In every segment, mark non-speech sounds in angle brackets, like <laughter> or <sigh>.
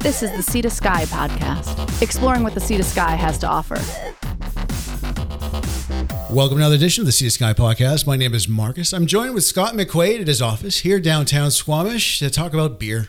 This is the Sea to Sky podcast, exploring what the Sea to Sky has to offer. Welcome to another edition of the Sea to Sky podcast. My name is Marcus. I'm joined with Scott McQuaid at his office here downtown Squamish to talk about beer.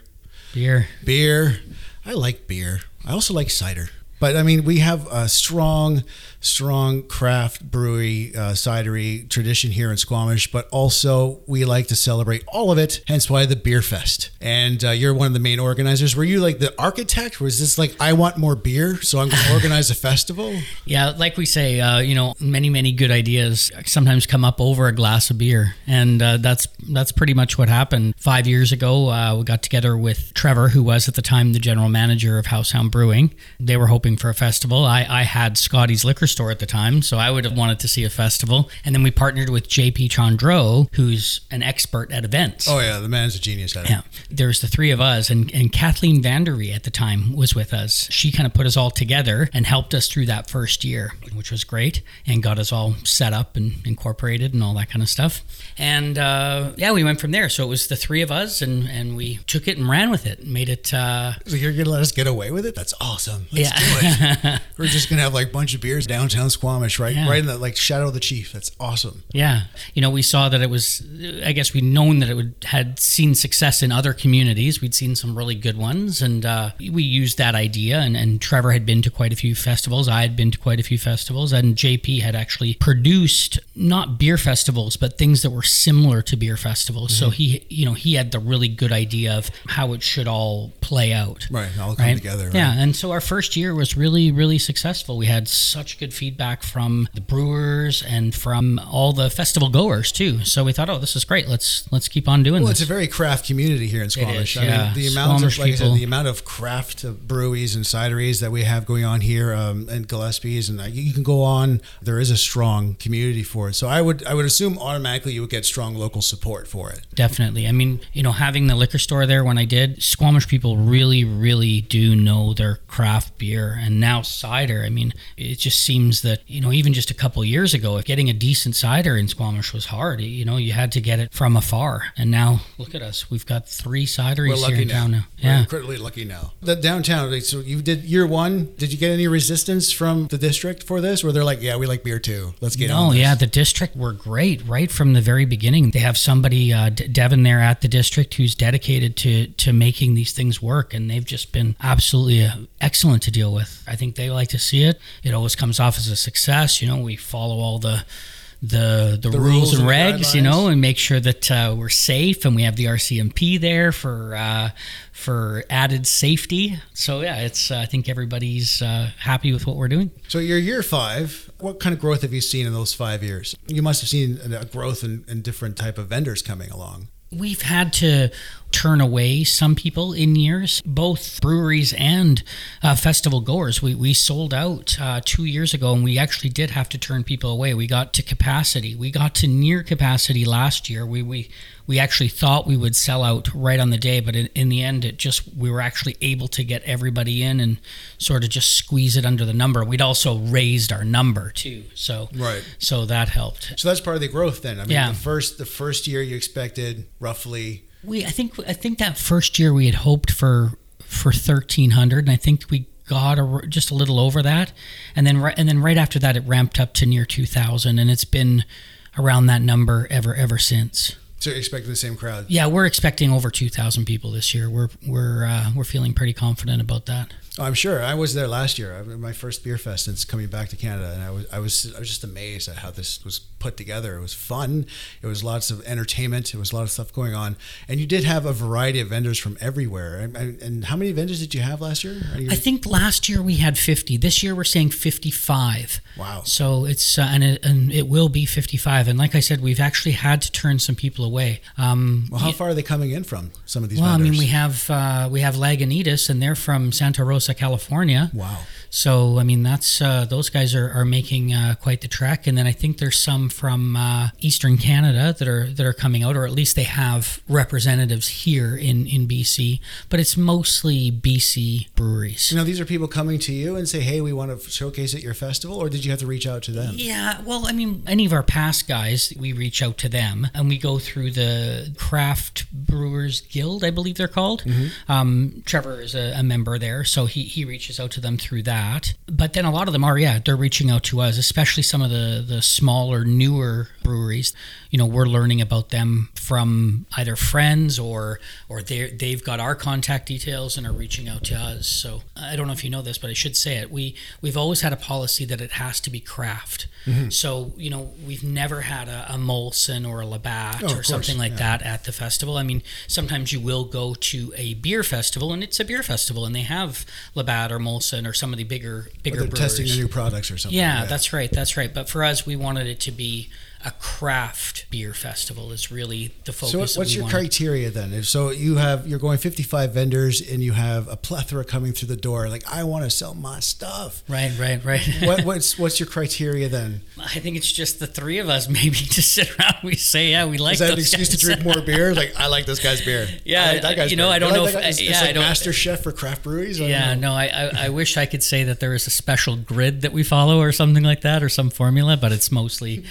Beer. Beer. I like beer. I also like cider. But I mean, we have a strong, strong craft brewery, uh, cidery tradition here in Squamish, but also we like to celebrate all of it. Hence why the Beer Fest. And uh, you're one of the main organizers. Were you like the architect? Was this like, I want more beer, so I'm going to organize a festival? <laughs> Yeah, like we say, uh, you know, many many good ideas sometimes come up over a glass of beer, and uh, that's that's pretty much what happened. Five years ago, uh, we got together with Trevor, who was at the time the general manager of Howe Sound Brewing. They were hoping for a festival. I, I had Scotty's liquor store at the time, so I would have wanted to see a festival. And then we partnered with JP Chandro, who's an expert at events. Oh, yeah, the man's a genius at it. Yeah, there's the three of us, and, and Kathleen Vandery at the time was with us. She kind of put us all together and helped us through that first year, which was great, and got us all set up and incorporated and all that kind of stuff. And uh, yeah, we went from there. So it was the three of us, and, and we took it and ran with it, made it. Uh, So you're gonna let us get away with it? That's awesome. Let's Yeah. It. <laughs> We're just gonna have like a bunch of beers downtown Squamish, right? Yeah. Right in the like shadow of the chief. That's awesome. Yeah, you know, we saw that it was. I guess we'd known that it would had seen success in other communities. We'd seen some really good ones, and uh, we used that idea. And, and Trevor had been to quite a few festivals. I had been to quite a few festivals, and JP had actually produced not beer festivals, but things that were similar to beer festivals. So he, you know, he had the really good idea of how it should all play out. Right. All come Right? together. right? Yeah, and so our first year was really, really successful. We had such good feedback from the brewers and from all the festival goers too. So we thought, oh, this is great. Let's let's keep on doing this. Well, this. it's a very craft community here in Squamish. is, I yeah. mean, the amount Squamish of, like said, the amount of craft breweries and cideries that we have going on here um, and Gillespie's, and uh, you you can go on. There is a strong community for it. So I would, I would assume automatically you would get strong local support for it. Definitely. I mean, you know, having the liquor store there when I did, Squamish people really, really do know their craft beer and now cider. I mean, it just seems that, you know, even just a couple years ago, if getting a decent cider in Squamish was hard, you know, you had to get it from afar. And now look at us. We've got three cideries here in now. town now. We're Yeah. incredibly lucky now. The downtown. So you did year one. Did you get any resistance from the district for this? Where they're like, yeah, we like beer too. Let's get on. No, yeah, the district were great right from the very beginning. They have somebody, uh, Devin, there at the district who's dedicated to to making these things work, and they've just been absolutely uh, excellent to deal with. I think they like to see it. It always comes off as a success. You know, we follow all the. The, the, The rules rules, and regs, you know, and make sure that uh, we're safe, and we have the RCMP there for uh, for added safety. So yeah, it's uh, I think everybody's uh, happy with what we're doing. So you're year five. What kind of growth have you seen in those five years? You must have seen a growth in, in different type of vendors coming along. We've had to turn away some people in years, both breweries and uh, festival goers. We, we sold out uh, two years ago and we actually did have to turn people away. We got to capacity. We got to near capacity last year. We, we, we actually thought we would sell out right on the day, but in, in the end, it just we were actually able to get everybody in and sort of just squeeze it under the number. We'd also raised our number too, so Right. so that helped. So that's part of the growth then. I mean, Yeah. the first the first year you expected roughly We I think I think that first year we had hoped for for thirteen hundred, and I think we got a, just a little over that, and then right and then right after that it ramped up to near two thousand, and it's been around that number ever ever since. So you're expecting the same crowd. Yeah, we're expecting over two thousand people this year. We're we're uh, we're feeling pretty confident about that. Oh, I'm sure. I was there last year. I, my first beer fest since coming back to Canada, and I was I was I was just amazed at how this was put together. It was fun. It was lots of entertainment. It was a lot of stuff going on, and you did have a variety of vendors from everywhere. And, and, and how many vendors did you have last year? You- I think last year we had fifty. This year we're saying fifty-five. Wow. So it's uh, and it and it will be fifty-five. And like I said, we've actually had to turn some people away. Um, Well, how far are they coming in from? Some of these Well, I mean, we have uh, we have Lagunitas, and they're from Santa Rosa, California. Wow. So I mean, that's uh, those guys are, are making uh, quite the trek, and then I think there's some from uh, Eastern Canada that are that are coming out, or at least they have representatives here in in BC. But it's mostly BC breweries. You know, these are people coming to you and say, "Hey, we want to showcase at your festival," or did you have to reach out to them? Yeah, well, I mean, any of our past guys, we reach out to them and we go through the Craft Brewers Guild, I believe they're called. Um, Trevor is a, a member there, so he, he reaches out to them through that. But then a lot of them are, yeah, they're reaching out to us, especially some of the, the smaller, newer breweries. You know, we're learning about them from either friends or or they they've got our contact details and are reaching out to us. So I don't know if you know this, but I should say it. We we've always had a policy that it has to be craft. Mm-hmm. So you know, we've never had a, a Molson or a Labatt Oh, or course, something like yeah. that at the festival. I mean, sometimes you will go to a beer festival and it's a beer festival and they have Labatt or Molson or some of the bigger Or bigger they're brewers. testing the new products or something. Yeah, that's right. That's right. But for us, we wanted it to be a craft beer festival. Is really the focus. So what's your wanted. criteria then? If so, you have you're going 55 vendors and you have a plethora coming through the door. Like I want to sell my stuff. Right, right, right. <laughs> What what's what's your criteria then? I think it's just the three of us. <laughs> Maybe just sit around. We say, yeah, we like Is that an excuse to drink more beer? <laughs> Like I like this guy's beer. Yeah, I like that guy's you know, beer. I don't like know if- it's, yeah, it's I like don't- Master Chef for craft breweries. I Yeah, no, I, I I wish I could say that there is a special grid that we follow or something like that or some formula, but it's mostly,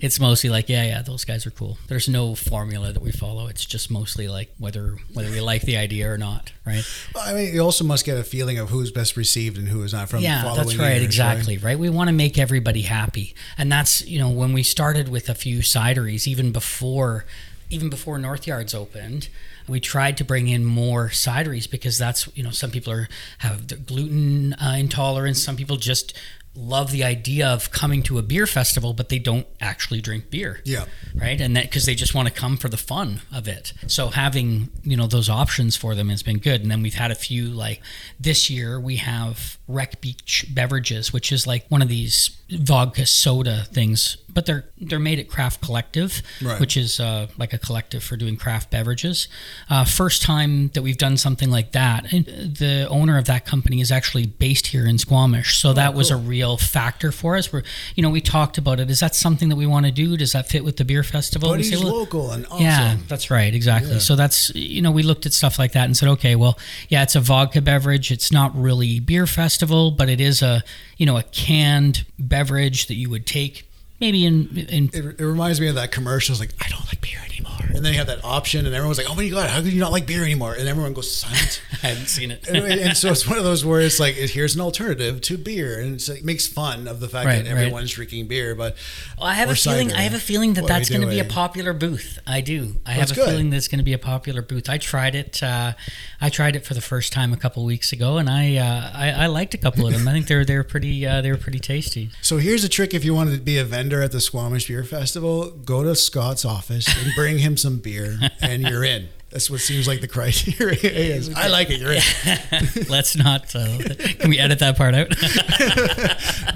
it's mostly like yeah, yeah, those guys are cool. There's no formula that we follow. It's just mostly like whether whether we like the idea or not, right? I mean, you also must get a feeling of who's best received and who is not from yeah following that's right years, exactly right? we want to make everybody happy and that's you know when we started with a few cideries even before even before north yards opened we tried to bring in more cideries because that's you know some people are have the gluten uh, intolerance some people just love the idea of coming to a beer festival but they don't actually drink beer. Yeah. right? And that because they just want to come for the fun of it. So having you know those options for them has been good. And then we've had a few like this year we have wreck beach beverages which is like one of these vodka soda things but they're they're made at craft collective Right. which is uh, like a collective for doing craft beverages uh, first time that we've done something like that and the owner of that company is actually based here in squamish so that was a real factor for us where you know we talked about it is that something that we want to do does that fit with the beer festival But he's local and awesome. yeah, that's right, exactly. Yeah. So that's you know we looked at stuff like that and said, okay, well, yeah, it's a vodka beverage. It's not really beer festival, but it is a you know a canned beverage that you would take maybe in in It, it reminds me of that commercial. It's like I don't like beer anymore, and then you have that option, and everyone's like, "Oh my god, how could you not like beer anymore?" And everyone goes silent. <laughs> I haven't seen it. and, and so it's one of those where it's like here's an alternative to beer, and it's, it makes fun of the fact Right, that right. everyone's drinking beer. But Well, I have a feeling. cider. I have a feeling that What that's going to be a popular booth. I do. I That's have a good. feeling that it's going to be a popular booth. I tried it. Uh, I tried it for the first time a couple weeks ago, and I, uh, I I liked a couple of them. I think they're they're pretty uh, they were pretty tasty. So here's a trick: if you wanted to be a vendor at the Squamish Beer Festival, go to Scott's office and bring him some beer, <laughs> and you're in. That's what seems like the criteria <laughs> is. I like it. You're in. <laughs> Let's not. Uh, can we edit that part out?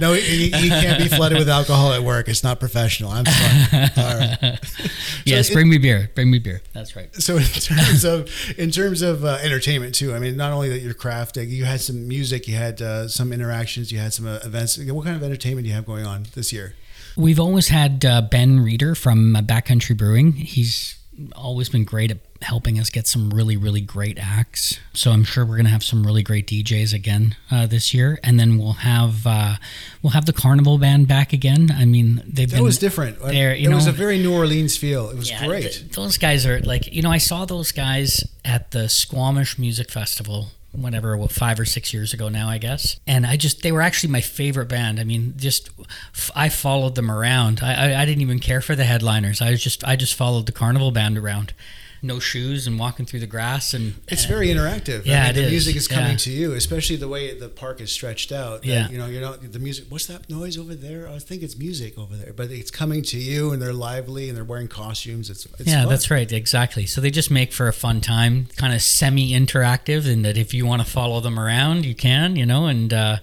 No, you, you can't be flooded with alcohol at work. It's not professional. I'm sorry. All right. yes, it- bring me beer. Bring me beer. That's right. So in terms of in terms of uh, entertainment too, I mean, not only that you're crafting, you had some music, you had uh, some interactions, you had some uh, events. What kind of entertainment do you have going on this year? We've always had uh, Ben Reeder from uh, Backcountry Brewing. He's always been great at helping us get some really, really great acts. So I'm sure we're gonna have some really great DJs again uh, this year, and then we'll have uh, we'll have the Carnival Band back again. I mean, they've That been was different. There, it was a very New Orleans feel. It was Yeah, great. th- those guys are like, you know, I saw those guys at the Squamish Music Festival, whatever, what, five or six years ago now, I guess. And I just, they were actually my favorite band. I mean, just, I followed them around. I, I, I didn't even care for the headliners. I was just, I just followed the Carnival Band around. No shoes and walking through the grass and It's very interactive. Yeah, I mean, the is. music is coming Yeah. to you, especially the way the park is stretched out. that, Yeah. you know, you're not the music. What's that noise over there? I think it's music over there, but it's coming to you, and they're lively and they're wearing costumes. It's, it's yeah, fun. that's right, exactly. So they just make for a fun time, kind of semi-interactive, in that if you want to follow them around, you can, you know, and uh,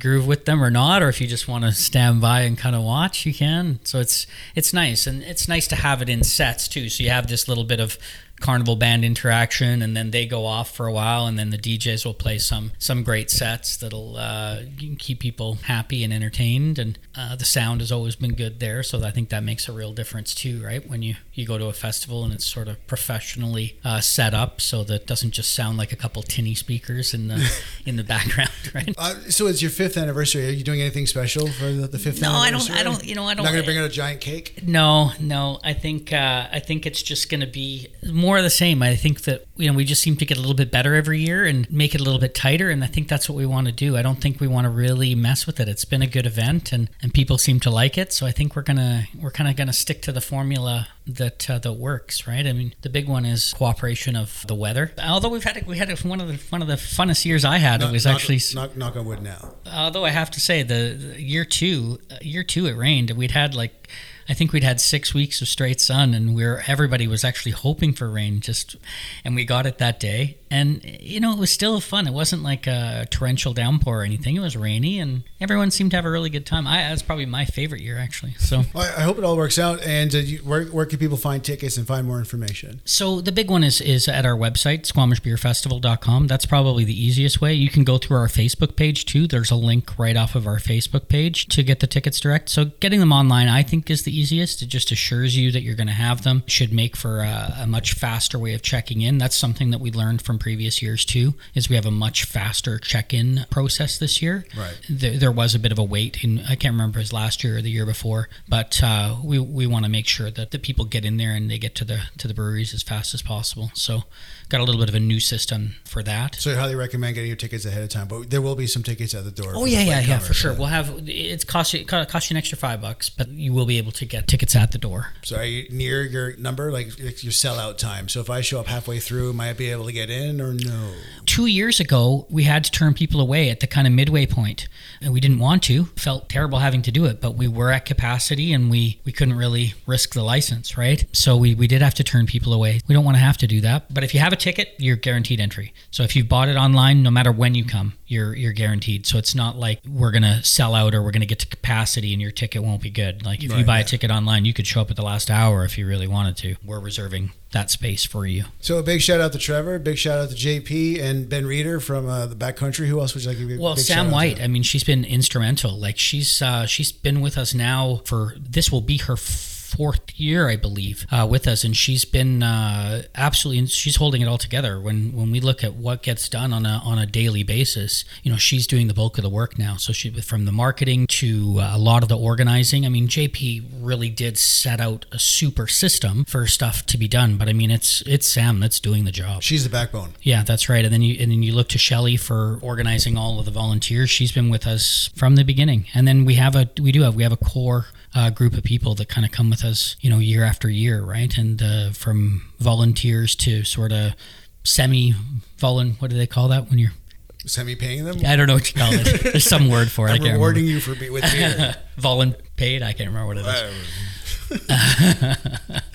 groove with them or not, or if you just want to stand by and kind of watch, you can. So it's it's nice, and it's nice to have it in sets too. So you have this little bit of carnival band interaction, and then they go off for a while, and then the DJs will play some some great sets that'll uh, keep people happy and entertained, and uh, the sound has always been good there. So I think that makes a real difference too, right? When you you go to a festival and it's sort of professionally uh, set up, so that it doesn't just sound like a couple tinny speakers in the <laughs> in the background, right? Uh, so it's your fifth anniversary. Are you doing anything special for the, the fifth No, I don't-? I don't- you know, I don't- Not going to bring out a giant cake? No, no. I think uh, I think it's just going to be more of the same. I think that you know we just seem to get a little bit better every year and make it a little bit tighter, and I think that's what we want to do. I don't think we want to really mess with it. It's been a good event, and, and people seem to like it. So I think we're gonna we're kind of gonna stick to the formula that uh, that works, right? I mean, the big one is cooperation of the weather. Although we've had we had one of the one of the funnest years I had. it was knock, actually knock, knock on wood now. although I have to say the, the year two, uh, year two, it rained. We'd had like, I think we'd had six weeks of straight sun, and we are everybody was actually hoping for rain. Just, and we got it that day, and you know it was still fun. It wasn't like a torrential downpour or anything. It was rainy, and everyone seemed to have a really good time. I that's probably my favorite year actually. So. Well, I I hope it all works out. And uh, you, where, where can people find tickets and find more information? So the big one is is at our website, squamishbeerfestival.com. That's probably the easiest way. You can go through our Facebook page too. There's a link right off of our Facebook page to get the tickets direct. So getting them online, I think, is the easiest. It just assures you that you're going to have them. Should make for a, a much faster way of checking in. That's something that we learned from previous years too. Is we have a much faster check-in process this year. Right. There, there was a bit of a wait in. I can't remember if it was last year or the year before, but uh, we we want to make sure that the people get in there and they get to the to the breweries as fast as possible. So got a little bit of a new system for that. So I highly recommend getting your tickets ahead of time. But there will be some tickets at the door. Oh yeah, yeah, yeah, for sure. so- We'll have it's cost you co- cost you an extra five bucks, but you will be able to get tickets at the door. So are you near your number, like like your sellout time? So if I show up halfway through, might I be able to get in or no? Two years ago, we had to turn people away at the kind of midway point, and we didn't want to. Felt terrible having to do it, but we were at capacity, and we we couldn't really risk the license, right? So we we did have to turn people away. We don't want to have to do that, but if you have a ticket, you're guaranteed entry. So if you've bought it online, no matter when you come, you're you're guaranteed. So it's not like we're gonna sell out or we're gonna get to capacity and your ticket won't be good. Like if you buy yeah. a ticket online, you could show up at the last hour if you really wanted to. We're reserving that space for you. So a big shout out to Trevor, big shout out to JP and Ben Reeder from uh, the backcountry. Who else would you like to give Well, Sam White. I mean, she's been instrumental. Like she's uh, she's been with us now for this will be her fourth year, I believe, uh, with us, and she's been uh, absolutely. She's holding it all together. When when we look at what gets done on a on a daily basis, you know, she's doing the bulk of the work now. So she from the marketing to uh, a lot of the organizing. I mean, JP really did set out a super system for stuff to be done. But I mean, it's it's Sam that's doing the job. She's the backbone. Yeah, that's right. And then you and then you look to Shelly for organizing all of the volunteers. She's been with us from the beginning. And then we have a we do have we have a core uh, group of people that kind of come with us, you know, year after year, right? And uh, from volunteers to sort of semi volun what do they call that when you're Semi paying them. I don't know what you call it. <laughs> There's some word for it. I I'm can't rewarding remember. you for be with beer. <laughs> Volun paid. I can't remember what it is. <laughs>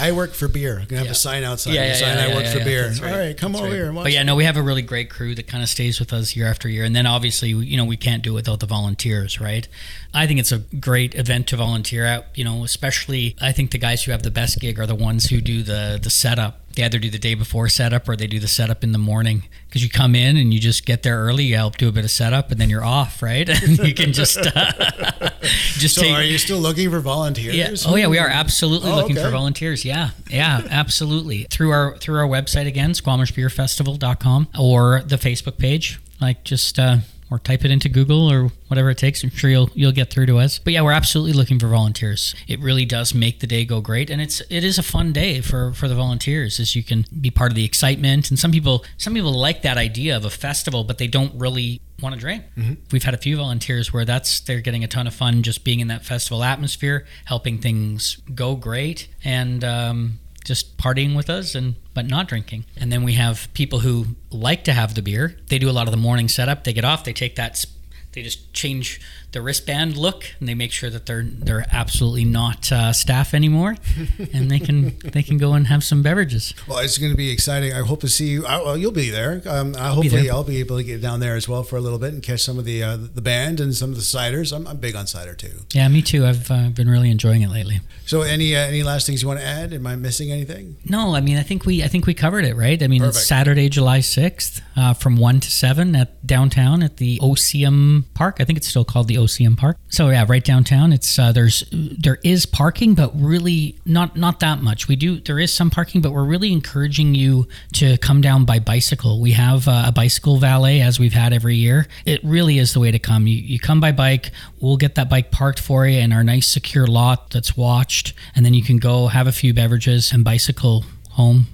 I work for beer. I'm gonna have Yeah. a sign outside. Yeah, Yeah, sign yeah, I work for beer. Right. All right, come That's over right. here and watch. But yeah, no, we have a really great crew that kind of stays with us year after year. And then obviously, you know, we can't do it without the volunteers, right? I think it's a great event to volunteer at, you know, especially I think the guys who have the best gig are the ones who do the the setup. They either do the day before setup or they do the setup in the morning because you come in and you just get there early, you help do a bit of setup, and then you're off, right? <laughs> And you can just uh, <laughs> just So take. are you still looking for volunteers? Yeah. Oh yeah, we are absolutely Oh, looking for volunteers. Yeah. Yeah, absolutely. Through our through our website again, squamishbeerfestival.com or the Facebook page. Like just uh or type it into Google or whatever it takes. I'm sure you'll you'll get through to us. But yeah, we're absolutely looking for volunteers. It really does make the day go great, and it's it is a fun day for for the volunteers, as you can be part of the excitement. And some people some people like that idea of a festival, but they don't really want to drink. We've had a few volunteers where that's they're getting a ton of fun just being in that festival atmosphere, helping things go great, and um, just partying with us and but not drinking. And then we have people who like to have the beer. They do a lot of the morning setup. They get off. They take that. they just change the wristband look and they make sure that they're they're absolutely not uh, staff anymore, <laughs> and they can they can go and have some beverages. Well, it's going to be exciting. I hope to see you. I, well, you'll be there. Um, I hopefully there. I'll be able to get down there as well for a little bit and catch some of the uh, the band and some of the ciders. I'm, I'm big on cider too. Yeah, me too. I've uh, been really enjoying it lately. So, any uh, any last things you want to add? Am I missing anything? No, I mean I think we I think we covered it right. I mean Perfect. it's Saturday, July sixth, uh, from one to seven at downtown at the OCM Park. I think it's still called the OCM Park. So yeah, right downtown. It's uh, there's there is parking, but really not not that much. We do there is some parking, but we're really encouraging you to come down by bicycle. We have uh, a bicycle valet as we've had every year. It really is the way to come. You you come by bike. We'll get that bike parked for you in our nice secure lot that's watched, and then you can go have a few beverages and bicycle home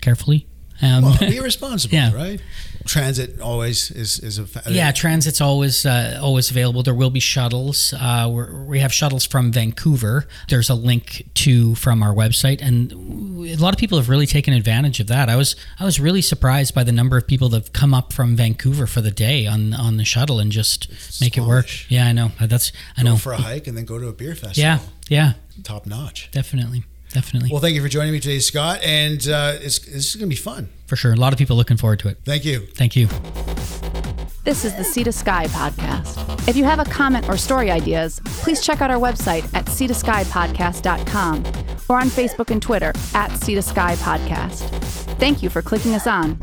carefully. Um, Well, be <laughs> responsible, Yeah. right? Transit always is is a fa- yeah, transit's always uh, always available. There will be shuttles. Uh, we're, we have shuttles from Vancouver. There's a link to from our website, and a lot of people have really taken advantage of that. I was I was really surprised by the number of people that have come up from Vancouver for the day on on the shuttle and just make it work. Yeah, I know. That's I Go know. for a hike and then go to a beer festival. Yeah, yeah, top notch. definitely, definitely, Well, thank you for joining me today, Scott, and uh, it's, this is going to be fun. for sure. A lot of people looking forward to it. Thank you. Thank you. This is the Sea to Sky podcast. If you have a comment or story ideas, please check out our website at sea to sky podcast.com or on Facebook and Twitter at Sea to Sky Podcast. Thank you for clicking us on.